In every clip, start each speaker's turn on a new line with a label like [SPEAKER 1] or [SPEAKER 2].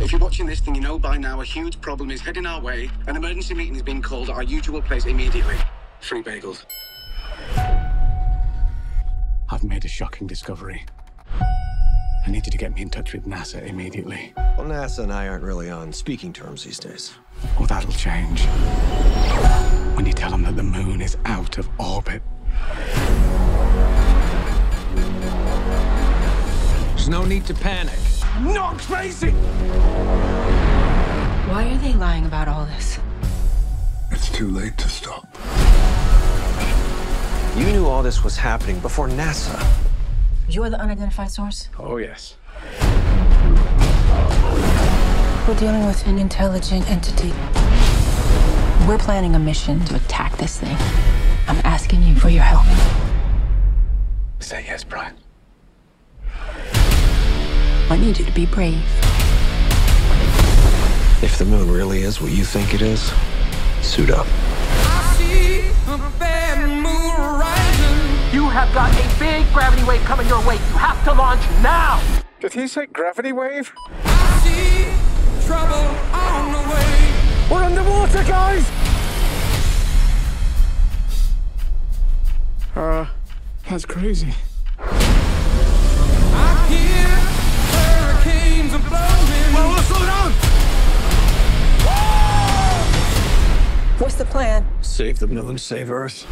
[SPEAKER 1] If you're watching this, then you know by now a huge problem is heading our way. An emergency meeting is being called at our usual place immediately. Free bagels. I've made a shocking discovery. I need you to get me in touch with NASA immediately.
[SPEAKER 2] Well, NASA and I aren't really on speaking terms these days.
[SPEAKER 1] Oh, that'll change. When you tell them that the moon is out of orbit.
[SPEAKER 2] There's no need to panic.
[SPEAKER 1] I'm not crazy!
[SPEAKER 3] Why are they lying about all this?
[SPEAKER 4] It's too late to stop.
[SPEAKER 2] You knew all this was happening before NASA.
[SPEAKER 3] You're the unidentified source?
[SPEAKER 1] Oh, yes.
[SPEAKER 3] We're dealing with an intelligent entity. We're planning a mission to attack this thing. I'm asking you for your help.
[SPEAKER 1] Say yes, Brian.
[SPEAKER 3] I need you to be brave.
[SPEAKER 2] If the moon really is what you think it is, suit up.
[SPEAKER 5] You have got a big gravity wave coming your way. You have to launch now.
[SPEAKER 1] Did he say gravity wave?
[SPEAKER 5] Trouble on the way.
[SPEAKER 1] We're underwater, guys! Uh, that's crazy. Slow down!
[SPEAKER 3] What's the plan?
[SPEAKER 2] Save the moon, save Earth.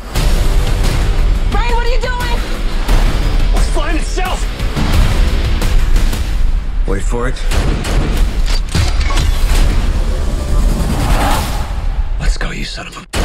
[SPEAKER 3] Brian, what are you doing?
[SPEAKER 1] It's flying itself!
[SPEAKER 2] Wait for it. Let's go, you son of a.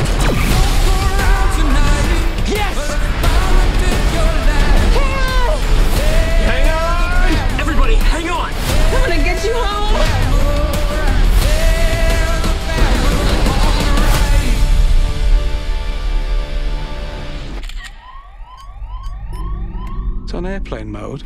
[SPEAKER 1] airplane mode.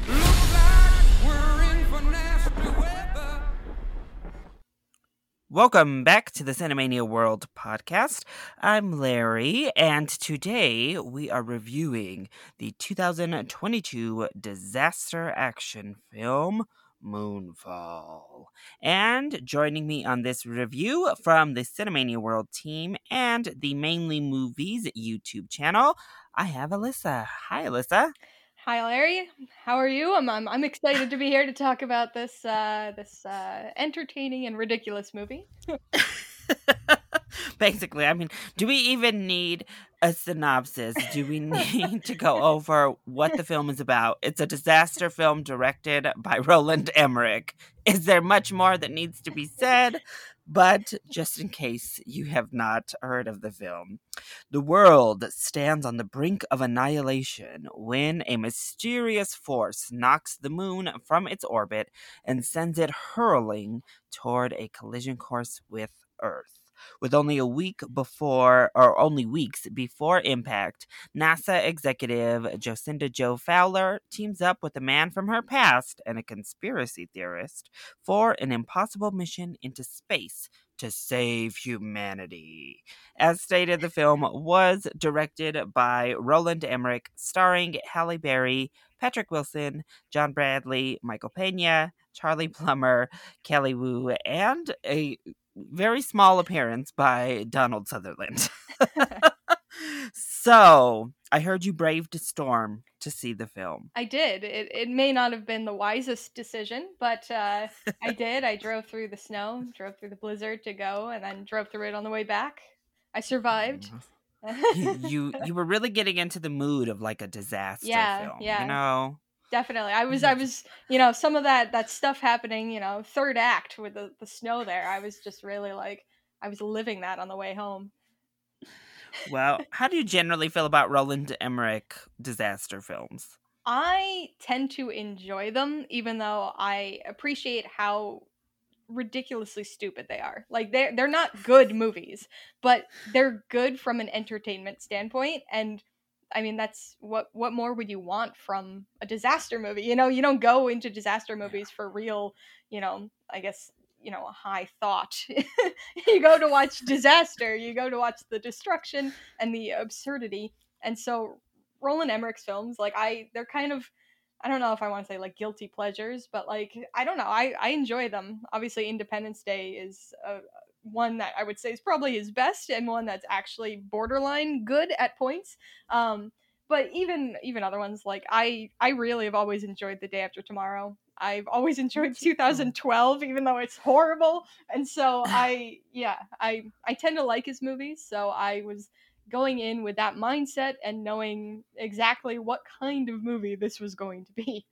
[SPEAKER 6] Welcome back to the Cinemania World podcast. I'm Larry, and today we are reviewing the 2022 disaster action film Moonfall. And joining me on this review from the Cinemania World team and the Mainly Movies YouTube channel, I have Alyssa. Hi, Alyssa.
[SPEAKER 7] Hi, Larry. How are you? I'm, I'm I'm excited to be here to talk about this uh, this uh, entertaining and ridiculous movie.
[SPEAKER 6] Basically, I mean, do we even need a synopsis? Do we need to go over what the film is about? It's a disaster film directed by Roland Emmerich. Is there much more that needs to be said? But just in case you have not heard of the film, the world stands on the brink of annihilation when a mysterious force knocks the moon from its orbit and sends it hurling toward a collision course with Earth. With only a week before, or only weeks before impact, NASA executive Jocinda Jo Fowler teams up with a man from her past and a conspiracy theorist for an impossible mission into space to save humanity. As stated, the film was directed by Roland Emmerich, starring Halle Berry, Patrick Wilson, John Bradley, Michael Pena, Charlie Plummer, Kelly Wu, and a very small appearance by Donald Sutherland. so, I heard you braved a storm to see the film.
[SPEAKER 7] I did. It it may not have been the wisest decision, but uh, I did. I drove through the snow, drove through the blizzard to go, and then drove through it on the way back. I survived.
[SPEAKER 6] you, you you were really getting into the mood of like a disaster
[SPEAKER 7] Yeah,
[SPEAKER 6] film.
[SPEAKER 7] yeah.
[SPEAKER 6] You know?
[SPEAKER 7] Definitely. I was I mm-hmm. was you know, some of that that stuff happening, you know, third act with the, the snow there. I was just really like I was living that on the way home.
[SPEAKER 6] Well, how do you generally feel about Roland Emmerich disaster films?
[SPEAKER 7] I tend to enjoy them, even though I appreciate how ridiculously stupid they are. Like they're they're not good movies, but they're good from an entertainment standpoint. And I mean, that's what what more would you want from a disaster movie? You know, you don't go into disaster movies for real, you know, I guess you know, a high thought. you go to watch disaster. You go to watch the destruction and the absurdity. And so Roland Emmerich's films, like I, they're kind of I don't know if I want to say like guilty pleasures, but like I don't know. I I enjoy them. Obviously, Independence Day is a, one that I would say is probably his best, and one that's actually borderline good at points. Um, but even even other ones like I I really have always enjoyed The Day After Tomorrow. I've always enjoyed 2012, even though it's horrible. And so I yeah I I tend to like his movies. So I was going in with that mindset and knowing exactly what kind of movie this was going to be.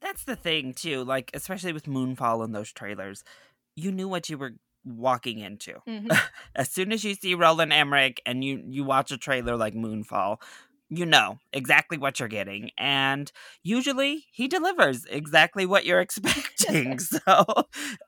[SPEAKER 6] That's the thing too, like especially with Moonfall and those trailers, you knew what you were walking into.
[SPEAKER 7] Mm-hmm.
[SPEAKER 6] as soon as you see Roland Emmerich and you you watch a trailer like Moonfall, you know exactly what you're getting and usually he delivers exactly what you're expecting. so,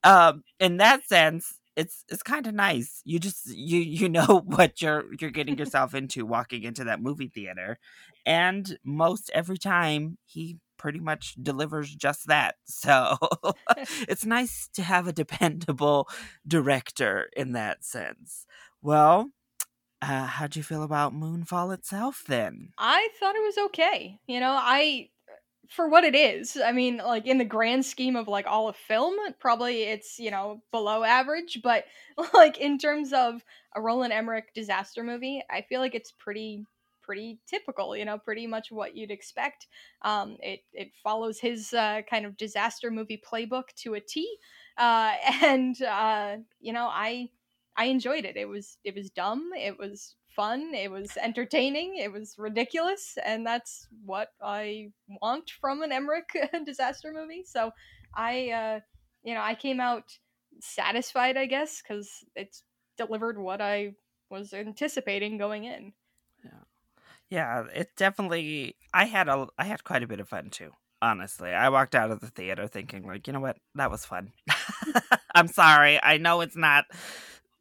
[SPEAKER 6] um in that sense, it's it's kind of nice. You just you you know what you're you're getting yourself into walking into that movie theater, and most every time he pretty much delivers just that. So it's nice to have a dependable director in that sense. Well, uh, how'd you feel about Moonfall itself then?
[SPEAKER 7] I thought it was okay. You know, I for what it is. I mean, like in the grand scheme of like all of film, probably it's, you know, below average, but like in terms of a Roland Emmerich disaster movie, I feel like it's pretty pretty typical, you know, pretty much what you'd expect. Um, it it follows his uh, kind of disaster movie playbook to a T, uh, and uh, you know, I I enjoyed it. It was it was dumb. It was fun. It was entertaining. It was ridiculous, and that's what I want from an Emmerich disaster movie. So I, uh, you know, I came out satisfied, I guess, because it's delivered what I was anticipating going in.
[SPEAKER 6] Yeah, it definitely. I had a I had quite a bit of fun too. Honestly, I walked out of the theater thinking like, you know what, that was fun. I'm sorry. I know it's not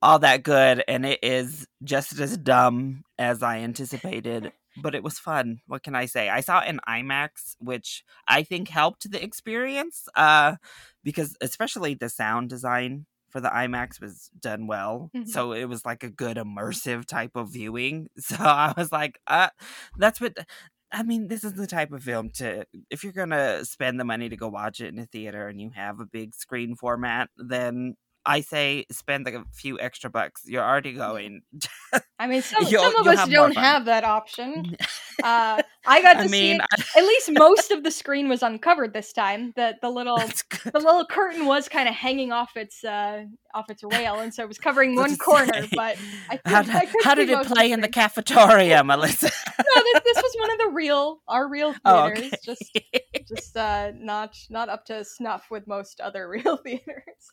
[SPEAKER 6] all that good and it is just as dumb as I anticipated, but it was fun. What can I say? I saw in IMAX, which I think helped the experience uh because especially the sound design for the IMAX was done well.
[SPEAKER 7] Mhm.
[SPEAKER 6] So it was like a good immersive type of viewing. So I was like, uh that's what I mean, this is the type of film to if you're gonna spend the money to go watch it in a theater and you have a big screen format, then I say spend like a few extra bucks. You're already going.
[SPEAKER 7] I mean, some, some of us
[SPEAKER 6] have
[SPEAKER 7] don't have that option. Uh, I got to
[SPEAKER 6] I
[SPEAKER 7] see
[SPEAKER 6] mean.
[SPEAKER 7] At least most of the screen was uncovered this time. The the little the little curtain was kind of hanging off its uh off its rail, and so it was covering one corner.
[SPEAKER 6] say,
[SPEAKER 7] But I
[SPEAKER 6] how,
[SPEAKER 7] I could
[SPEAKER 6] how did it play
[SPEAKER 7] the
[SPEAKER 6] in the cafeteria, Melissa?
[SPEAKER 7] no, this, this was one of the real our real
[SPEAKER 6] Oh,
[SPEAKER 7] theaters.
[SPEAKER 6] okay.
[SPEAKER 7] Just just uh not not up to snuff with most other real theaters.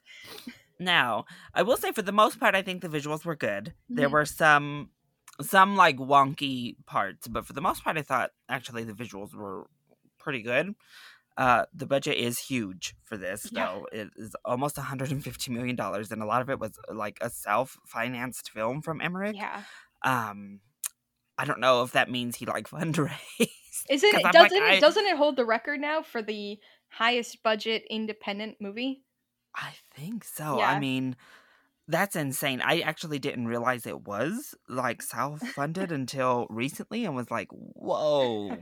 [SPEAKER 6] Now, I will say for the most part, I think the visuals were good. There
[SPEAKER 7] Mhm.
[SPEAKER 6] were some some like wonky parts, but for the most part, I thought actually the visuals were pretty good. Uh, the budget is huge for this,
[SPEAKER 7] Yeah.
[SPEAKER 6] though. It is almost 150 million dollars, and a lot of it was like a self-financed film from Emmerich.
[SPEAKER 7] Yeah.
[SPEAKER 6] Um, I don't know if that means he like fundraised.
[SPEAKER 7] Is it
[SPEAKER 6] I'm like,
[SPEAKER 7] doesn't
[SPEAKER 6] I-
[SPEAKER 7] it doesn't it hold the record now for the highest budget independent movie?
[SPEAKER 6] I think so.
[SPEAKER 7] Yeah.
[SPEAKER 6] I mean, that's insane. I actually didn't realize it was like self-funded until recently, and was like, "Whoa!"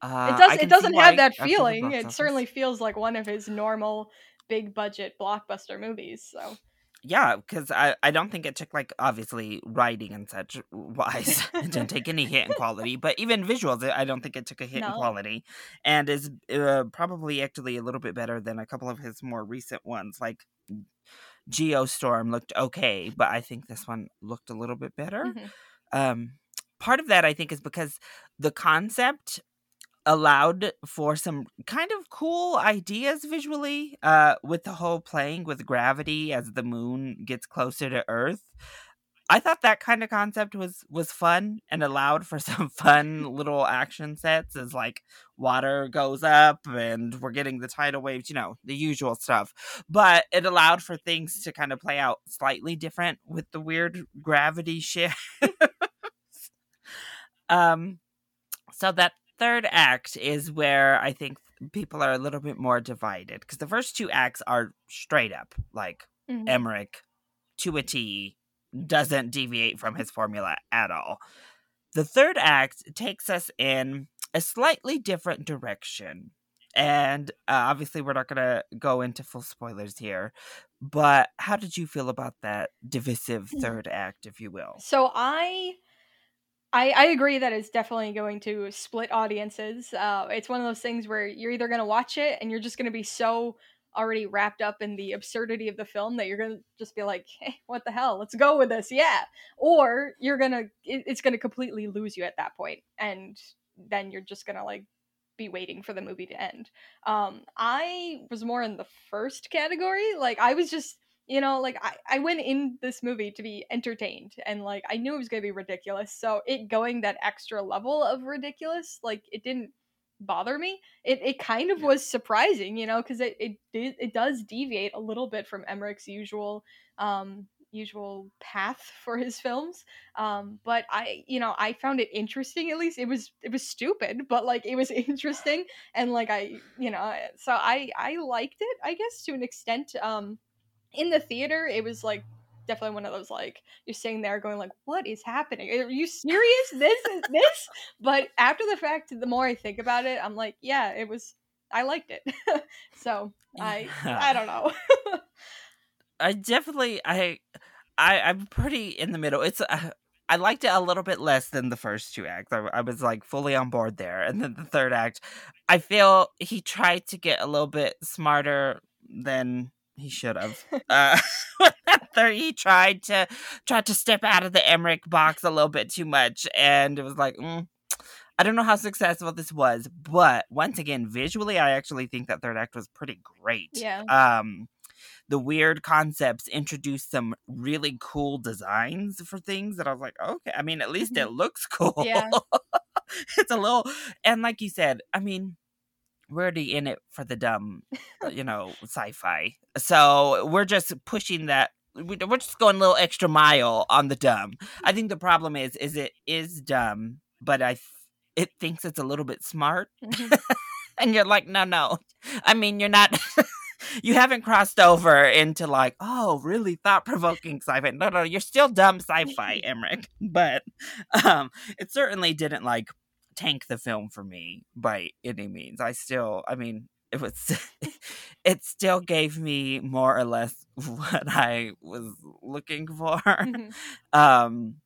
[SPEAKER 6] Uh,
[SPEAKER 7] it does it doesn't have that feeling. It certainly feels like one of his normal big budget blockbuster movies. So
[SPEAKER 6] yeah, because I I don't think it took like obviously writing and such wise it didn't take any hit in quality, but even visuals, I don't think it took a hit in quality, and is uh, probably actually a little bit better than a couple of his more recent ones, like. Geostorm looked okay, but I think this one looked a little bit better.
[SPEAKER 7] mhm.
[SPEAKER 6] um part of that i think is because the concept allowed for some kind of cool ideas visually uh with the whole playing with gravity as the moon gets closer to earth. I thought that kind of concept was was fun and allowed for some fun little action sets as like water goes up and we're getting the tidal waves you know the usual stuff. But it allowed for things to kind of play out slightly different with the weird gravity shift um so that third act is where i think people are a little bit more divided because the first two acts are straight up like
[SPEAKER 7] Mhm.
[SPEAKER 6] emmerich to a t doesn't deviate from his formula at all the third act takes us in a slightly different direction. And uh, obviously, we're not going to go into full spoilers here. But how did you feel about that divisive
[SPEAKER 7] Mm.
[SPEAKER 6] third act, if you will?
[SPEAKER 7] So I, I, I agree that it's definitely going to split audiences. Uh, it's one of those things where you're either going to watch it and you're just going to be so already wrapped up in the absurdity of the film that you're going to just be like, hey, what the hell? Let's go with this. Yeah. Or you're going to, it's going to completely lose you at that point, And then you're just going to like be waiting for the movie to end. Um, I was more in the first category. Like I was just you know like I, I went in this movie to be entertained and like i knew it was going to be ridiculous so it going that extra level of ridiculous like it didn't bother me. It, it kind of was surprising you know because it, it it does deviate a little bit from emmerich's usual um usual path for his films um but i you know i found it interesting at least. It was it was stupid but like it was interesting and like i you know so i i liked it i guess to an extent um in the theater it was like definitely one of those like you're sitting there going like what is happening? Are you serious? This is this? But after the fact the more i think about it i'm like yeah it was i liked it. So i i don't know.
[SPEAKER 6] I definitely I I I'm pretty in the middle. It's uh, I liked it a little bit less than the first two acts. I, I was like fully on board there, and then the third act, I feel he tried to get a little bit smarter than he should have. uh, he tried to tried to step out of the Emmerich box a little bit too much, and it was like. Mm, I don't know how successful this was, but once again, visually, I actually think that third act was pretty great.
[SPEAKER 7] Yeah.
[SPEAKER 6] Um, the weird concepts introduced some really cool designs for things that I was like, okay. I mean, at least it looks cool.
[SPEAKER 7] Yeah.
[SPEAKER 6] it's a little, and like you said, I mean, we're already in it for the dumb, uh, you know, sci-fi. So we're just pushing that. we- We're just going a little extra mile on the dumb. I think the problem is, is it is dumb, but I, it thinks it's a little bit smart,
[SPEAKER 7] Mhm.
[SPEAKER 6] and you're like, no, no. I mean, you're not. you haven't crossed over into like, oh, really thought provoking sci-fi. No, no, you're still dumb sci-fi, Emmerich. But um, it certainly didn't like tank the film for me by any means. I still, I mean, it was, it still gave me more or less what I was looking for.
[SPEAKER 7] Mhm.
[SPEAKER 6] Um,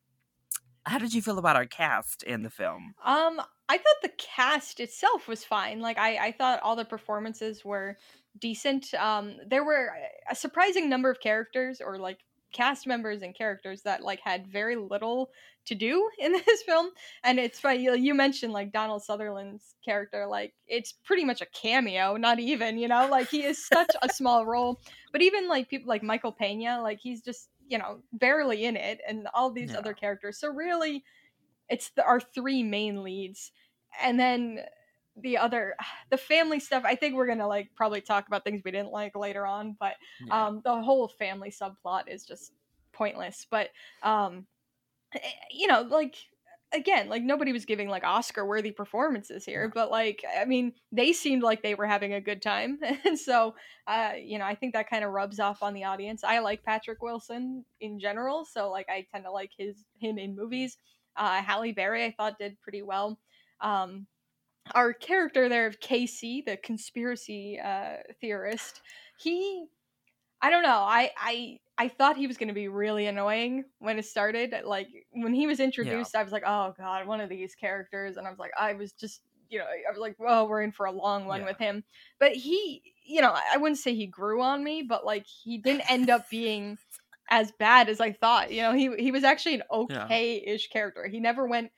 [SPEAKER 6] how did you feel about our cast in the film?
[SPEAKER 7] Um, I thought the cast itself was fine. Like I, I thought all the performances were decent. Um, there were a surprising number of characters or like cast members and characters that like had very little to do in this film. And it's funny you, mentioned like Donald Sutherland's character, like it's pretty much a cameo, not even, you know, like he is such a small role. But even like people like Michael Pena, like he's just you know barely in it, and all these
[SPEAKER 6] Yeah.
[SPEAKER 7] other characters. So really, it's the, our three main leads and then the other the family stuff i think we're gonna like probably talk about things we didn't like later on but
[SPEAKER 6] Yeah.
[SPEAKER 7] um the whole family subplot is just pointless but um eh, you know like again like nobody was giving like oscar worthy performances here but like i mean they seemed like they were having a good time and so uh you know i think that kind of rubs off on the audience. I like patrick wilson in general so like i tend to like his him in movies. Uh halle berry i thought did pretty well. Um our character there of casey the conspiracy uh theorist he i don't know i i i thought he was going to be really annoying when it started like when he was introduced i was like oh god one of these characters and i was like i was just you know i was like well we're in for a long one
[SPEAKER 6] Yeah.
[SPEAKER 7] with him but he you know i wouldn't say he grew on me but like he didn't end up being as bad as i thought you know he he was actually an okay-ish character he never went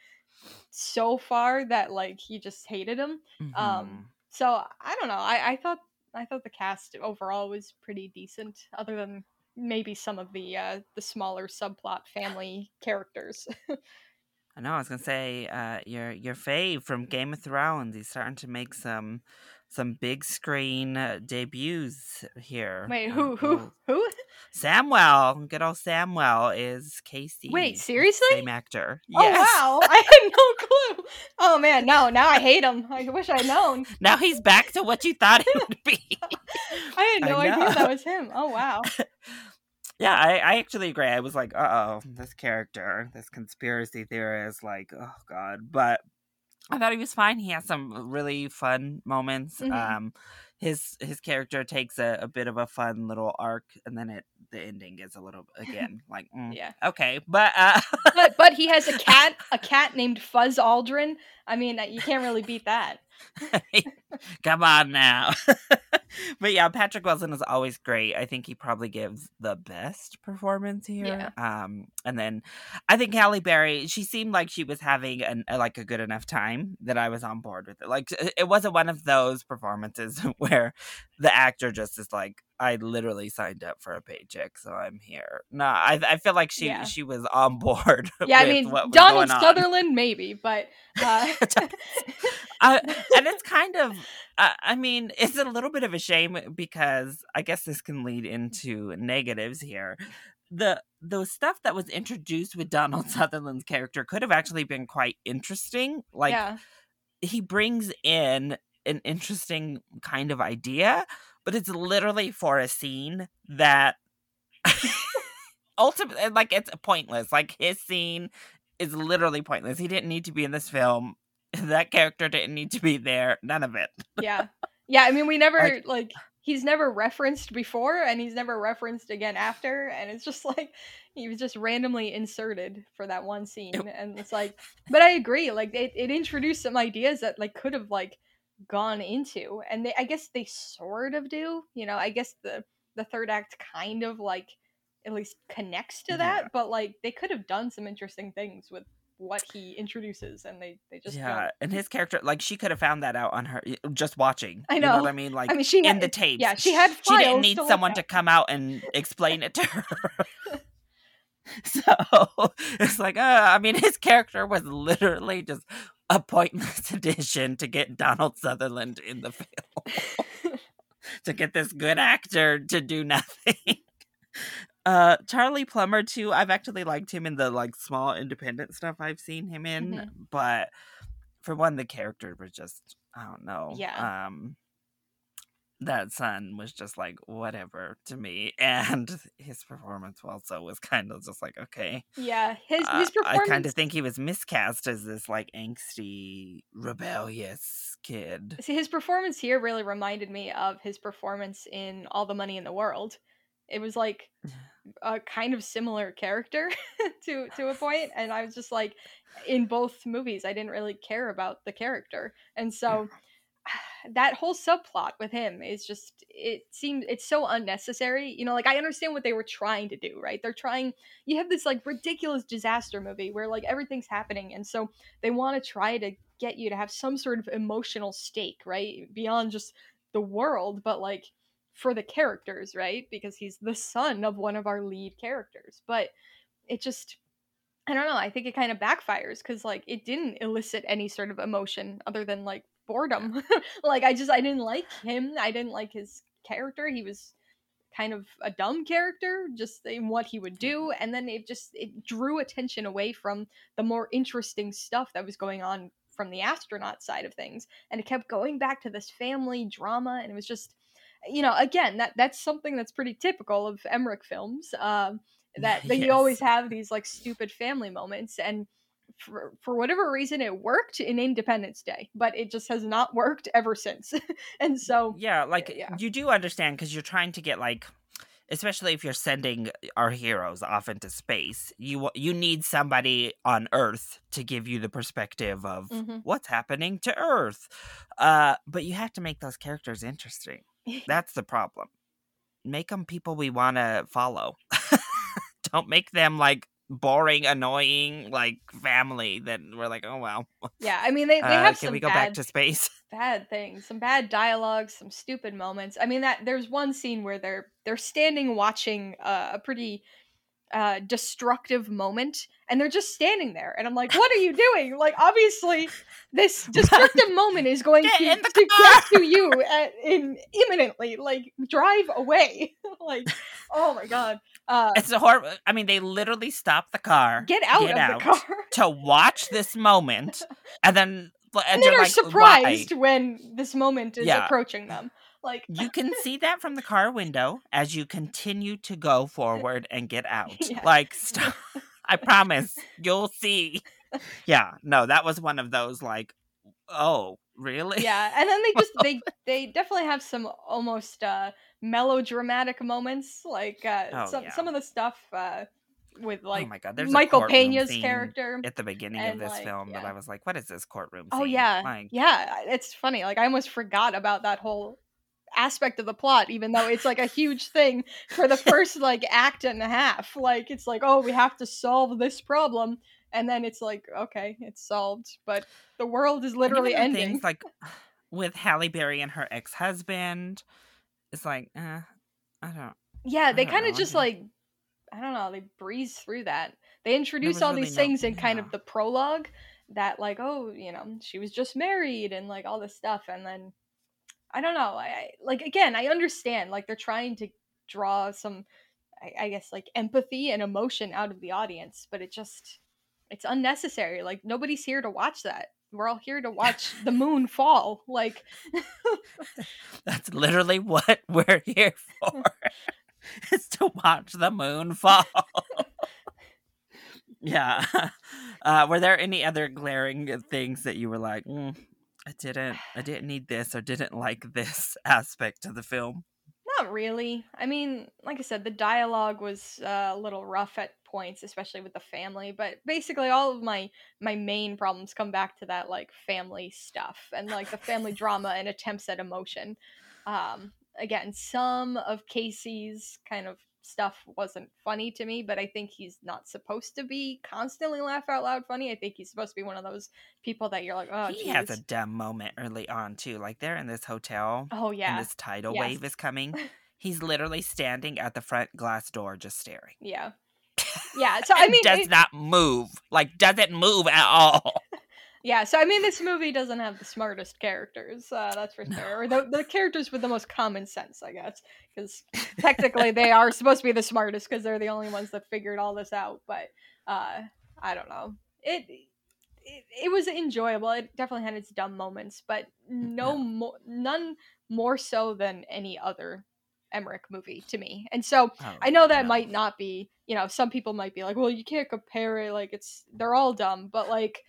[SPEAKER 7] so far that like he just hated him
[SPEAKER 6] Mhm.
[SPEAKER 7] um so i don't know i i thought i thought the cast overall was pretty decent other than maybe some of the uh the smaller subplot family characters
[SPEAKER 6] I know. I was gonna say, uh, your your fave from Game of Thrones. He's starting to make some some big screen uh, debuts here.
[SPEAKER 7] wait who who who
[SPEAKER 6] Samwell, good old Samwell is Casey.
[SPEAKER 7] Wait, seriously?
[SPEAKER 6] Same actor.
[SPEAKER 7] oh
[SPEAKER 6] Yes.
[SPEAKER 7] wow i had no clue oh man no now i hate him i wish i'd known
[SPEAKER 6] Now he's back to what you thought he would be.
[SPEAKER 7] i had
[SPEAKER 6] I
[SPEAKER 7] no idea that was him oh wow
[SPEAKER 6] yeah, I, I actually agree. I was like, uh oh, this character, this conspiracy theorist, like, oh god. But I thought he was fine. He has some really fun moments.
[SPEAKER 7] Mhm.
[SPEAKER 6] Um, his his character takes a, a bit of a fun little arc, and then it the ending is a little again like mm,
[SPEAKER 7] Yeah.
[SPEAKER 6] okay, but uh,
[SPEAKER 7] but but he has a cat, a cat named Fuzz Aldrin. I mean, you can't really beat that.
[SPEAKER 6] come on now. but yeah, Patrick Wilson is always great. I think he probably gives the best performance here. Um, and then I think Halle Berry, she seemed like she was having an a, like a good enough time that I was on board with it. Like it- it wasn't one of those performances where the actor just is like, I literally signed up for a paycheck, so I'm here. No, I I feel like she
[SPEAKER 7] Yeah.
[SPEAKER 6] she was on board.
[SPEAKER 7] Yeah, I mean, Donald. Sutherland maybe, but uh,
[SPEAKER 6] uh, and it's kind of uh, i mean it's a little bit of a shame because i guess this can lead into negatives here the the stuff that was introduced with donald sutherland's character could have actually been quite interesting like
[SPEAKER 7] yeah,
[SPEAKER 6] he brings in an interesting kind of idea but it's literally for a scene that ultimately like it's pointless like his scene is literally pointless. He didn't need to be in this film. That character didn't need to be there. None of it.
[SPEAKER 7] Yeah, yeah. I mean, we never
[SPEAKER 6] Like-
[SPEAKER 7] like he's never referenced before, and he's never referenced again after, and it's just like he was just randomly inserted for that one scene, and it's like, but I agree, like it, it introduced some ideas that like could have like gone into, and they I guess they sort of do, you know, I guess the the third act kind of like at least connects to that,
[SPEAKER 6] Yeah.
[SPEAKER 7] but like they could have done some interesting things with what he introduces, and they they just
[SPEAKER 6] yeah
[SPEAKER 7] don't.
[SPEAKER 6] and his character like she could have found that out on her just watching
[SPEAKER 7] I
[SPEAKER 6] you know
[SPEAKER 7] know.
[SPEAKER 6] what i mean like
[SPEAKER 7] I mean, she
[SPEAKER 6] in
[SPEAKER 7] had,
[SPEAKER 6] the tapes
[SPEAKER 7] Yeah, she had.
[SPEAKER 6] she didn't need
[SPEAKER 7] to
[SPEAKER 6] someone to come out and explain it to her so it's like uh, i mean his character was literally just a pointless addition to get donald sutherland in the film to get this good actor to do nothing uh charlie plummer too i've actually liked him in the like small independent stuff i've seen him in
[SPEAKER 7] Mhm.
[SPEAKER 6] but for one the character was just i don't know
[SPEAKER 7] Yeah.
[SPEAKER 6] um that son was just like whatever to me and his performance also was kind of just like okay.
[SPEAKER 7] Yeah, his
[SPEAKER 6] uh,
[SPEAKER 7] his
[SPEAKER 6] i kind of think he was miscast as this like angsty rebellious kid.
[SPEAKER 7] See, his performance here really reminded me of his performance in All the Money in the World. It was like a kind of similar character to to a point, and I was just like, in both movies, I didn't really care about the character, and so that whole subplot with him is just it seems it's so unnecessary you know like i understand what they were trying to do right? They're trying you have this like ridiculous disaster movie where like everything's happening and so they want to try to get you to have some sort of emotional stake right beyond just the world but like for the characters right? Because he's the son of one of our lead characters but it just i don't know i think it kind of backfires because like it didn't elicit any sort of emotion other than like boredom. Like i just i didn't like him. I didn't like his character. He was kind of a dumb character just in what he would do and then it just it drew attention away from the more interesting stuff that was going on from the astronaut side of things and it kept going back to this family drama and it was just you know again that that's something that's pretty typical of emmerich films um that, that you always have these like stupid family moments and for, for whatever reason it worked in independence day but it just has not worked ever since. And so
[SPEAKER 6] yeah like
[SPEAKER 7] yeah.
[SPEAKER 6] you do understand because you're trying to get like especially if you're sending our heroes off into space you you need somebody on earth to give you the perspective of
[SPEAKER 7] Mhm.
[SPEAKER 6] what's happening to earth. Uh but you have to make those characters interesting. That's the problem. Make them people we want to follow. Don't make them like boring annoying like family that we're like oh well.
[SPEAKER 7] Yeah i mean they, they
[SPEAKER 6] uh,
[SPEAKER 7] have
[SPEAKER 6] can
[SPEAKER 7] some
[SPEAKER 6] we go
[SPEAKER 7] bad,
[SPEAKER 6] back to space?
[SPEAKER 7] bad things some bad dialogue some stupid moments. I mean that there's one scene where they're they're standing watching uh, a pretty uh destructive moment and they're just standing there and i'm like what are you doing like obviously this destructive moment is going
[SPEAKER 6] Get
[SPEAKER 7] to, to get to you at, in imminently like drive away like oh my god uh
[SPEAKER 6] It's a horrible. I mean, they literally stop the car,
[SPEAKER 7] get out
[SPEAKER 6] get
[SPEAKER 7] of
[SPEAKER 6] out
[SPEAKER 7] the car
[SPEAKER 6] to watch this moment, and then and,
[SPEAKER 7] and then
[SPEAKER 6] they're
[SPEAKER 7] are
[SPEAKER 6] like,
[SPEAKER 7] surprised
[SPEAKER 6] "Why?"
[SPEAKER 7] when this moment is
[SPEAKER 6] Yeah.
[SPEAKER 7] approaching them like
[SPEAKER 6] You can see that from the car window as you continue to go forward and get out.
[SPEAKER 7] Yeah.
[SPEAKER 6] Like, stop. I promise you'll see. Yeah, no, that was one of those like oh, really?
[SPEAKER 7] yeah and then they just they they definitely have some almost uh melodramatic moments like uh
[SPEAKER 6] Oh,
[SPEAKER 7] some
[SPEAKER 6] yeah.
[SPEAKER 7] some of the stuff uh with like
[SPEAKER 6] oh my god, there's
[SPEAKER 7] michael pena's character
[SPEAKER 6] at the beginning
[SPEAKER 7] and,
[SPEAKER 6] of this
[SPEAKER 7] like,
[SPEAKER 6] film that. I was like, what is this courtroom
[SPEAKER 7] oh yeah
[SPEAKER 6] Like,
[SPEAKER 7] yeah it's funny like i almost forgot about that whole aspect of the plot even though it's like a huge thing for the first like act and a half. Like it's like oh we have to solve this problem. And then it's like okay it's solved. But the world is literally ending.
[SPEAKER 6] Things like with Halle Berry and her ex husband, it's like, eh, I don't.
[SPEAKER 7] yeah they kind of just like i don't know they breeze through that. They introduce all
[SPEAKER 6] really
[SPEAKER 7] these
[SPEAKER 6] no-
[SPEAKER 7] things in kind of the prologue that like oh you know she was just married and like all this stuff. And then i don't know i like again i understand like they're trying to draw some I, I guess like empathy and emotion out of the audience but it just it's unnecessary like nobody's here to watch that we're all here to watch the moon fall like
[SPEAKER 6] That's literally what we're here for. is to watch the moon fall. yeah. Uh, were there any other glaring things that you were like, mm, I didn't, I didn't need this or didn't like this aspect of the film?
[SPEAKER 7] Not really. I mean, like I said, the dialogue was uh, a little rough at points, especially with the family. But basically, all of my my main problems come back to that like family stuff and like the family drama and attempts at emotion. Um, again, some of Casey's kind of stuff wasn't funny to me, but I think he's not supposed to be constantly laugh out loud funny. I think he's supposed to be one of those people that you're like, oh,
[SPEAKER 6] he has a dumb moment early on too. Like they're in this hotel
[SPEAKER 7] oh yeah, and
[SPEAKER 6] this tidal
[SPEAKER 7] Yes.
[SPEAKER 6] wave is coming. He's literally standing at the front glass door just staring.
[SPEAKER 7] yeah, yeah. So I mean,
[SPEAKER 6] does
[SPEAKER 7] it-
[SPEAKER 6] not move. Like doesn't move at all.
[SPEAKER 7] Yeah, so I mean, this movie doesn't have the smartest characters, uh, that's for sure. Or the, the characters with the most common sense, I guess, because technically they are supposed to be the smartest because they're the only ones that figured all this out. But uh, I don't know. It, it it was enjoyable. It definitely had its dumb moments, but no
[SPEAKER 6] Yeah.
[SPEAKER 7] more, none more so than any other Emmerich movie to me. And so
[SPEAKER 6] Oh,
[SPEAKER 7] I know that
[SPEAKER 6] no.
[SPEAKER 7] might not be, you know, some people might be like, well, you can't compare it. Like, it's, they're all dumb. But, like,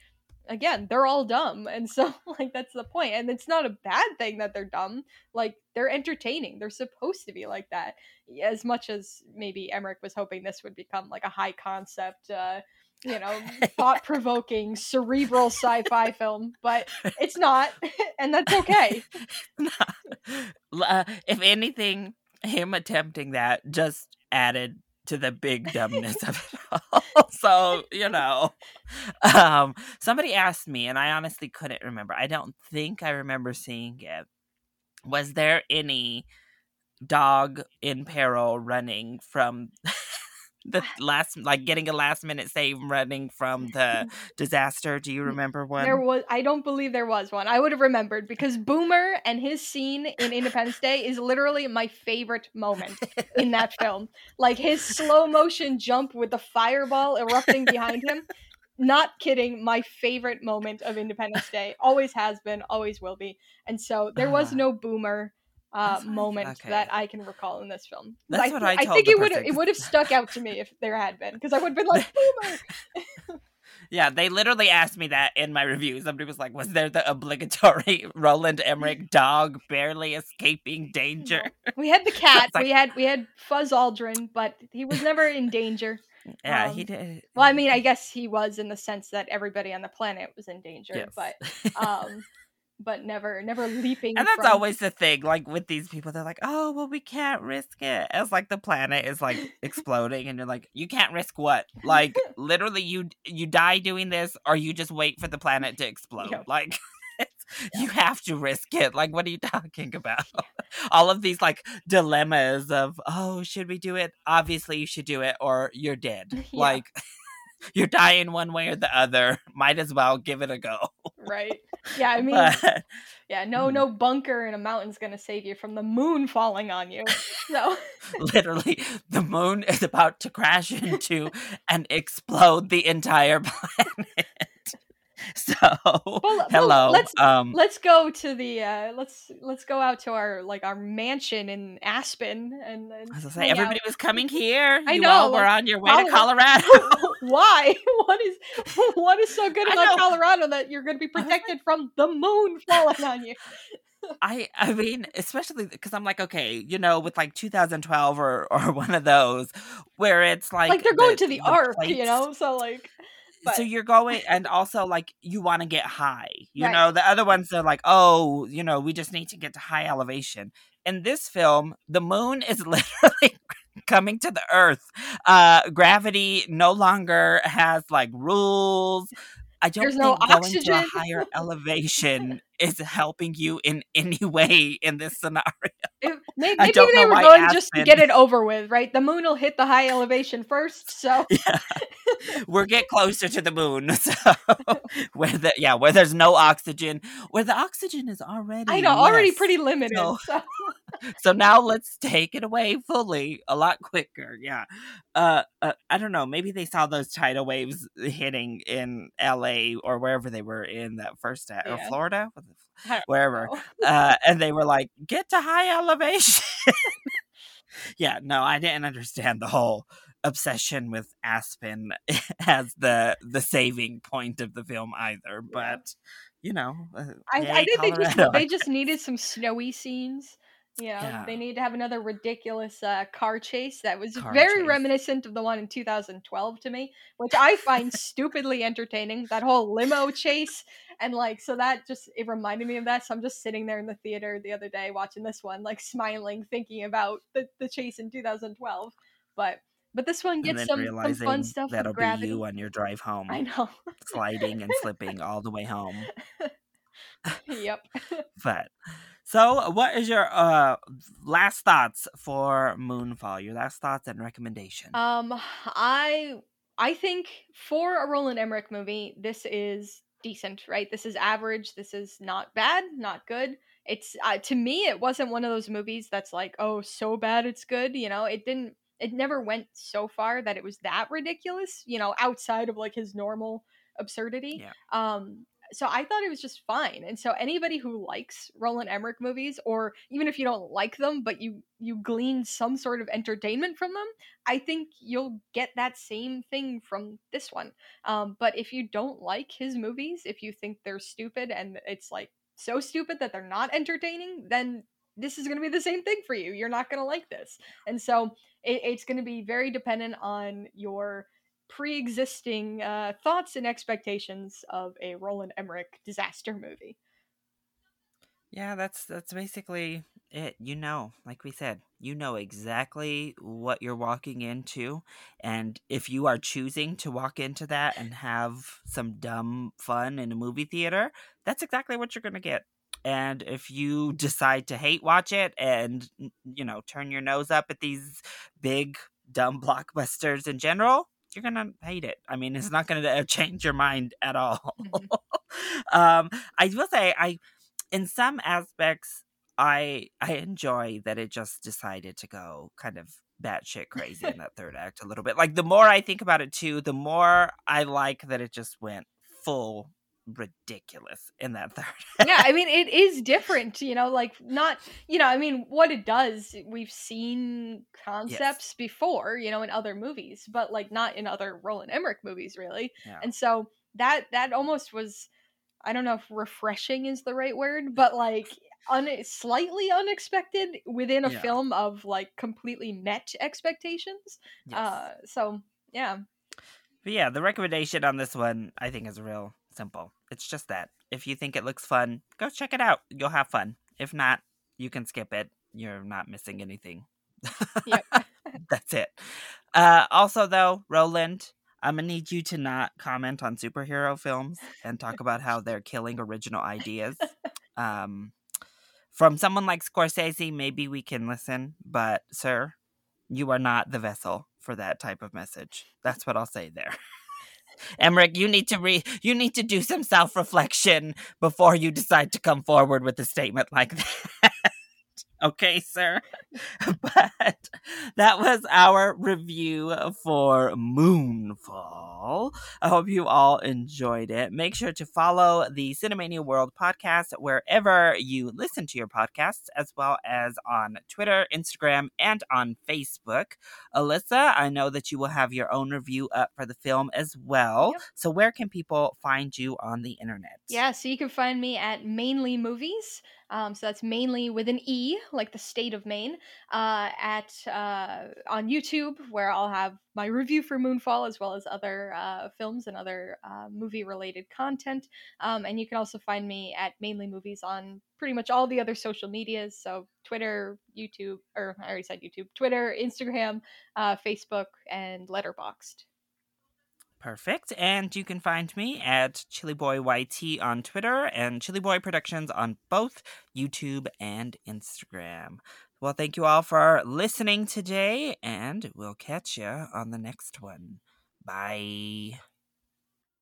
[SPEAKER 7] again, they're all dumb. And so, like, that's the point. And it's not a bad thing that they're dumb. Like, they're entertaining. They're supposed to be like that. As much as maybe Emmerich was hoping this would become, like, a high concept, uh, you know, thought provoking, cerebral sci fi film. But it's not. and that's okay.
[SPEAKER 6] Uh, if anything, him attempting that just added to the big dumbness of it all. so, you know, um, somebody asked me, and I honestly couldn't remember. I don't think I remember seeing it. Was there any dog in peril running from the last, like getting a last minute save running from the disaster? Do you remember one?
[SPEAKER 7] There was I don't believe there was one. I would have remembered because Boomer and his scene in Independence Day is literally my favorite moment in that film. Like his slow motion jump with the fireball erupting behind him. Not kidding, my favorite moment of Independence Day. Always has been, always will be. And so there was
[SPEAKER 6] Ah.
[SPEAKER 7] no Boomer uh,
[SPEAKER 6] I-
[SPEAKER 7] moment
[SPEAKER 6] okay.
[SPEAKER 7] that I can recall in this film.
[SPEAKER 6] That's
[SPEAKER 7] I,
[SPEAKER 6] what I told
[SPEAKER 7] think it would it would have stuck out to me if there had been because I would have been like Boomer.
[SPEAKER 6] Yeah, they literally asked me that in my review. Somebody was like, "Was there the obligatory Roland Emmerich dog barely escaping danger?"
[SPEAKER 7] We had the cat.
[SPEAKER 6] like-
[SPEAKER 7] we had we had Fuzz Aldrin, but he was never in danger.
[SPEAKER 6] Yeah, he
[SPEAKER 7] Um,
[SPEAKER 6] did.
[SPEAKER 7] Well, I mean, I guess he was in the sense that everybody on the planet was in danger,
[SPEAKER 6] Yes.
[SPEAKER 7] but um, but never never leaping.
[SPEAKER 6] and that's
[SPEAKER 7] from-
[SPEAKER 6] always the thing. Like with these people, they're like, "Oh, well, we can't risk it." As like the planet is like exploding, and you're like, "You can't risk what? Like literally, you you die doing this, or you just wait for the planet to explode.
[SPEAKER 7] Yep.
[SPEAKER 6] Like." You have to risk it. Like, what are you talking about? All of these like dilemmas of, oh, should we do it? Obviously, you should do it, or you're dead.
[SPEAKER 7] Yeah.
[SPEAKER 6] Like, you're dying one way or the other. Might as well give it a go.
[SPEAKER 7] right. Yeah, I mean,
[SPEAKER 6] But-
[SPEAKER 7] yeah, no,
[SPEAKER 6] Hmm.
[SPEAKER 7] no bunker in a mountain's gonna save you from the moon falling on you. So
[SPEAKER 6] literally the moon is about to crash into and explode the entire planet So
[SPEAKER 7] well,
[SPEAKER 6] hello.
[SPEAKER 7] let's
[SPEAKER 6] um
[SPEAKER 7] let's go to the uh let's let's go out to our like our mansion in Aspen and, and
[SPEAKER 6] as I say,
[SPEAKER 7] hang out.
[SPEAKER 6] everybody was coming here.
[SPEAKER 7] I
[SPEAKER 6] you
[SPEAKER 7] know,
[SPEAKER 6] were
[SPEAKER 7] like,
[SPEAKER 6] on your way to Colorado.
[SPEAKER 7] Why? What is what is so good about. Colorado that you're going to be protected from the moon falling on you?
[SPEAKER 6] I I mean, especially because I'm like, okay, you know, with like 2012 or or one of those where it's like
[SPEAKER 7] Like, they're going to the, ark, you
[SPEAKER 6] plates-
[SPEAKER 7] know. So like,
[SPEAKER 6] So you're going, and also like you want to get high. You
[SPEAKER 7] Right.
[SPEAKER 6] know, the other ones are like, oh, you know, we just need to get to high elevation. In this film, the moon is literally coming to the earth. Uh, gravity no longer has like rules. I don't
[SPEAKER 7] There's
[SPEAKER 6] think
[SPEAKER 7] no
[SPEAKER 6] going to a higher elevation is helping you in any way in this scenario.
[SPEAKER 7] It, maybe,
[SPEAKER 6] I
[SPEAKER 7] maybe
[SPEAKER 6] don't
[SPEAKER 7] they were going just to
[SPEAKER 6] Aspen-
[SPEAKER 7] get it over with, right? The moon will hit the high elevation first, so
[SPEAKER 6] Yeah. We're get closer to the moon. So where the yeah, where there's no oxygen, where the oxygen is already
[SPEAKER 7] I know already
[SPEAKER 6] less.
[SPEAKER 7] pretty limited.
[SPEAKER 6] So-
[SPEAKER 7] So,
[SPEAKER 6] So now let's take it away fully, a lot quicker. Yeah. Uh, uh I don't know, maybe they saw those tidal waves hitting in LA or wherever they were in that first a- or Florida, wherever. Uh and they were like, "Get to high elevation." yeah, no, I didn't understand the whole obsession with Aspen as the the saving point of the film either, but you know, uh,
[SPEAKER 7] I,
[SPEAKER 6] yay,
[SPEAKER 7] I think they just
[SPEAKER 6] Colorado.
[SPEAKER 7] they just needed some snowy scenes. Yeah,
[SPEAKER 6] Yeah.
[SPEAKER 7] they need to have another ridiculous uh, car chase that was
[SPEAKER 6] Car
[SPEAKER 7] very
[SPEAKER 6] chase.
[SPEAKER 7] reminiscent of the one in 2012 to me, which I find stupidly entertaining. That whole limo chase and like so that just it reminded me of that. So I'm just sitting there in the theater the other day watching this one, like smiling, thinking about the, the chase in 2012. But but this one gets some, some fun stuff
[SPEAKER 6] that'll be you on your drive home,
[SPEAKER 7] I know.
[SPEAKER 6] sliding and slipping all the way home.
[SPEAKER 7] yep.
[SPEAKER 6] But so, what is your uh last thoughts for Moonfall? Your last thoughts and recommendation?
[SPEAKER 7] Um, I I think for a Roland Emmerich movie, this is decent, right? This is average. This is not bad, not good. It's uh, to me, it wasn't one of those movies that's like, oh, so bad it's good. You know, it didn't. It never went so far that it was that ridiculous. You know, outside of like his normal absurdity.
[SPEAKER 6] Yeah.
[SPEAKER 7] Um. So I thought it was just fine. And so anybody who likes Roland Emmerich movies, or even if you don't like them, but you you glean some sort of entertainment from them, I think you'll get that same thing from this one. Um, but if you don't like his movies, if you think they're stupid and it's like so stupid that they're not entertaining, then this is going to be the same thing for you. You're not going to like this. And so it, it's going to be very dependent on your pre-existing uh, thoughts and expectations of a Roland Emmerich disaster movie.
[SPEAKER 6] Yeah, that's that's basically it. You know, like we said, you know exactly what you're walking into, and if you are choosing to walk into that and have some dumb fun in a movie theater, that's exactly what you're going to get. And if you decide to hate watch it and you know, turn your nose up at these big dumb blockbusters in general, you're to hate it. I mean, it's not going to change your mind at all. um I will say I in some aspects I I enjoy that it just decided to go kind of batshit crazy in that third act a little bit. Like the more I think about it too, the more I like that it just went full ridiculous in that third.
[SPEAKER 7] yeah, I mean it is different, you know, like not, you know, I mean what it does, we've seen concepts before, you know, in other movies, but like not in other Roland Emmerich movies really.
[SPEAKER 6] Yeah.
[SPEAKER 7] And so that that almost was I don't know if refreshing is the right word, but like un- slightly unexpected within a
[SPEAKER 6] Yeah.
[SPEAKER 7] film of like completely met expectations.
[SPEAKER 6] Yes.
[SPEAKER 7] Uh so yeah.
[SPEAKER 6] But yeah, the recommendation on this one I think is real simple. It's just that if you think it looks fun, go check it out. You'll have fun. If not, you can skip it. You're not missing anything.
[SPEAKER 7] Yep.
[SPEAKER 6] That's it. Uh, also, though, Roland, I'm gonna need you to not comment on superhero films and talk about how they're killing original ideas. Um, from someone like Scorsese, maybe we can listen, but sir, you are not the vessel for that type of message. That's what I'll say there. Emmerich, you need to re you need to do some self reflection before you decide to come forward with a statement like that. Okay, sir. but that was our review for Moonfall. I hope you all enjoyed it. Make sure to follow the Cinemania World podcast wherever you listen to your podcasts, as well as on Twitter, Instagram, and on Facebook. Alyssa, I know that you will have your own review up for the film as well.
[SPEAKER 7] Yep.
[SPEAKER 6] So, where can people find you on the internet?
[SPEAKER 7] Yeah, so you can find me at Mainly Movies. Um, so that's mainly with an E, like the state of Maine. Uh, at uh, on YouTube, where I'll have my review for Moonfall as well as other uh, films and other uh, movie-related content. Um, and you can also find me at Mainly Movies on pretty much all the other social medias. So Twitter, YouTube, or I already said YouTube, Twitter, Instagram, uh, Facebook, and Letterboxd.
[SPEAKER 6] Perfect. And you can find me at ChillyBoyYT on Twitter and Chilly Boy Productions on both YouTube and Instagram. Well, thank you all for listening today, and we'll catch you on the next one. Bye.